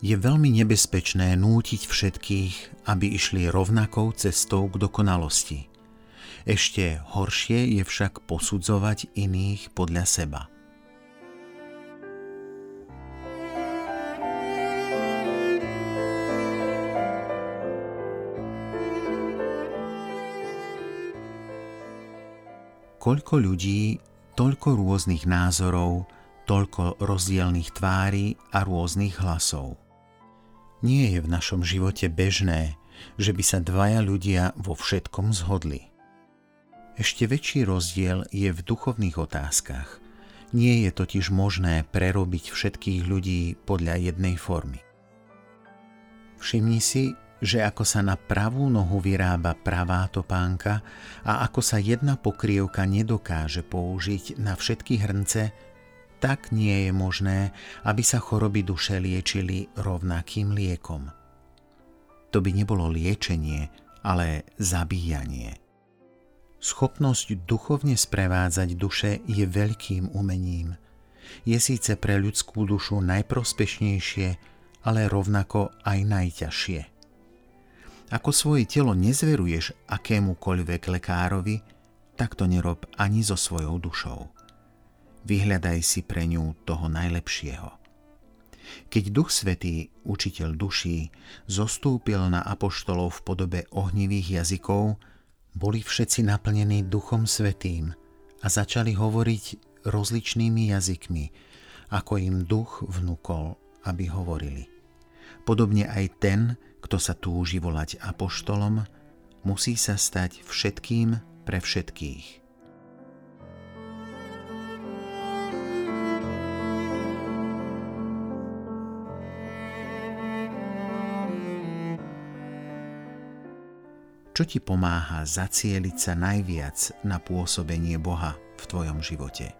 Je veľmi nebezpečné nútiť všetkých, aby išli rovnakou cestou k dokonalosti. Ešte horšie je však posudzovať iných podľa seba. Koľko ľudí, toľko rôznych názorov, toľko rozdielných tvári a rôznych hlasov. Nie je v našom živote bežné, že by sa dvaja ľudia vo všetkom zhodli. Ešte väčší rozdiel je v duchovných otázkach. Nie je totiž možné prerobiť všetkých ľudí podľa jednej formy. Všimni si, že ako sa na pravú nohu vyrába pravá topánka a ako sa jedna pokrievka nedokáže použiť na všetky hrnce, tak nie je možné, aby sa choroby duše liečili rovnakým liekom. To by nebolo liečenie, ale zabíjanie. Schopnosť duchovne sprevádzať duše je veľkým umením. Je síce pre ľudskú dušu najprospešnejšie, ale rovnako aj najťažšie. Ako svoje telo nezveruješ akémukoľvek lekárovi, tak to nerob ani so svojou dušou vyhľadaj si pre ňu toho najlepšieho. Keď Duch Svetý, učiteľ duší, zostúpil na apoštolov v podobe ohnivých jazykov, boli všetci naplnení Duchom Svetým a začali hovoriť rozličnými jazykmi, ako im duch vnúkol, aby hovorili. Podobne aj ten, kto sa túži volať apoštolom, musí sa stať všetkým pre všetkých. Čo ti pomáha zacieliť sa najviac na pôsobenie Boha v tvojom živote.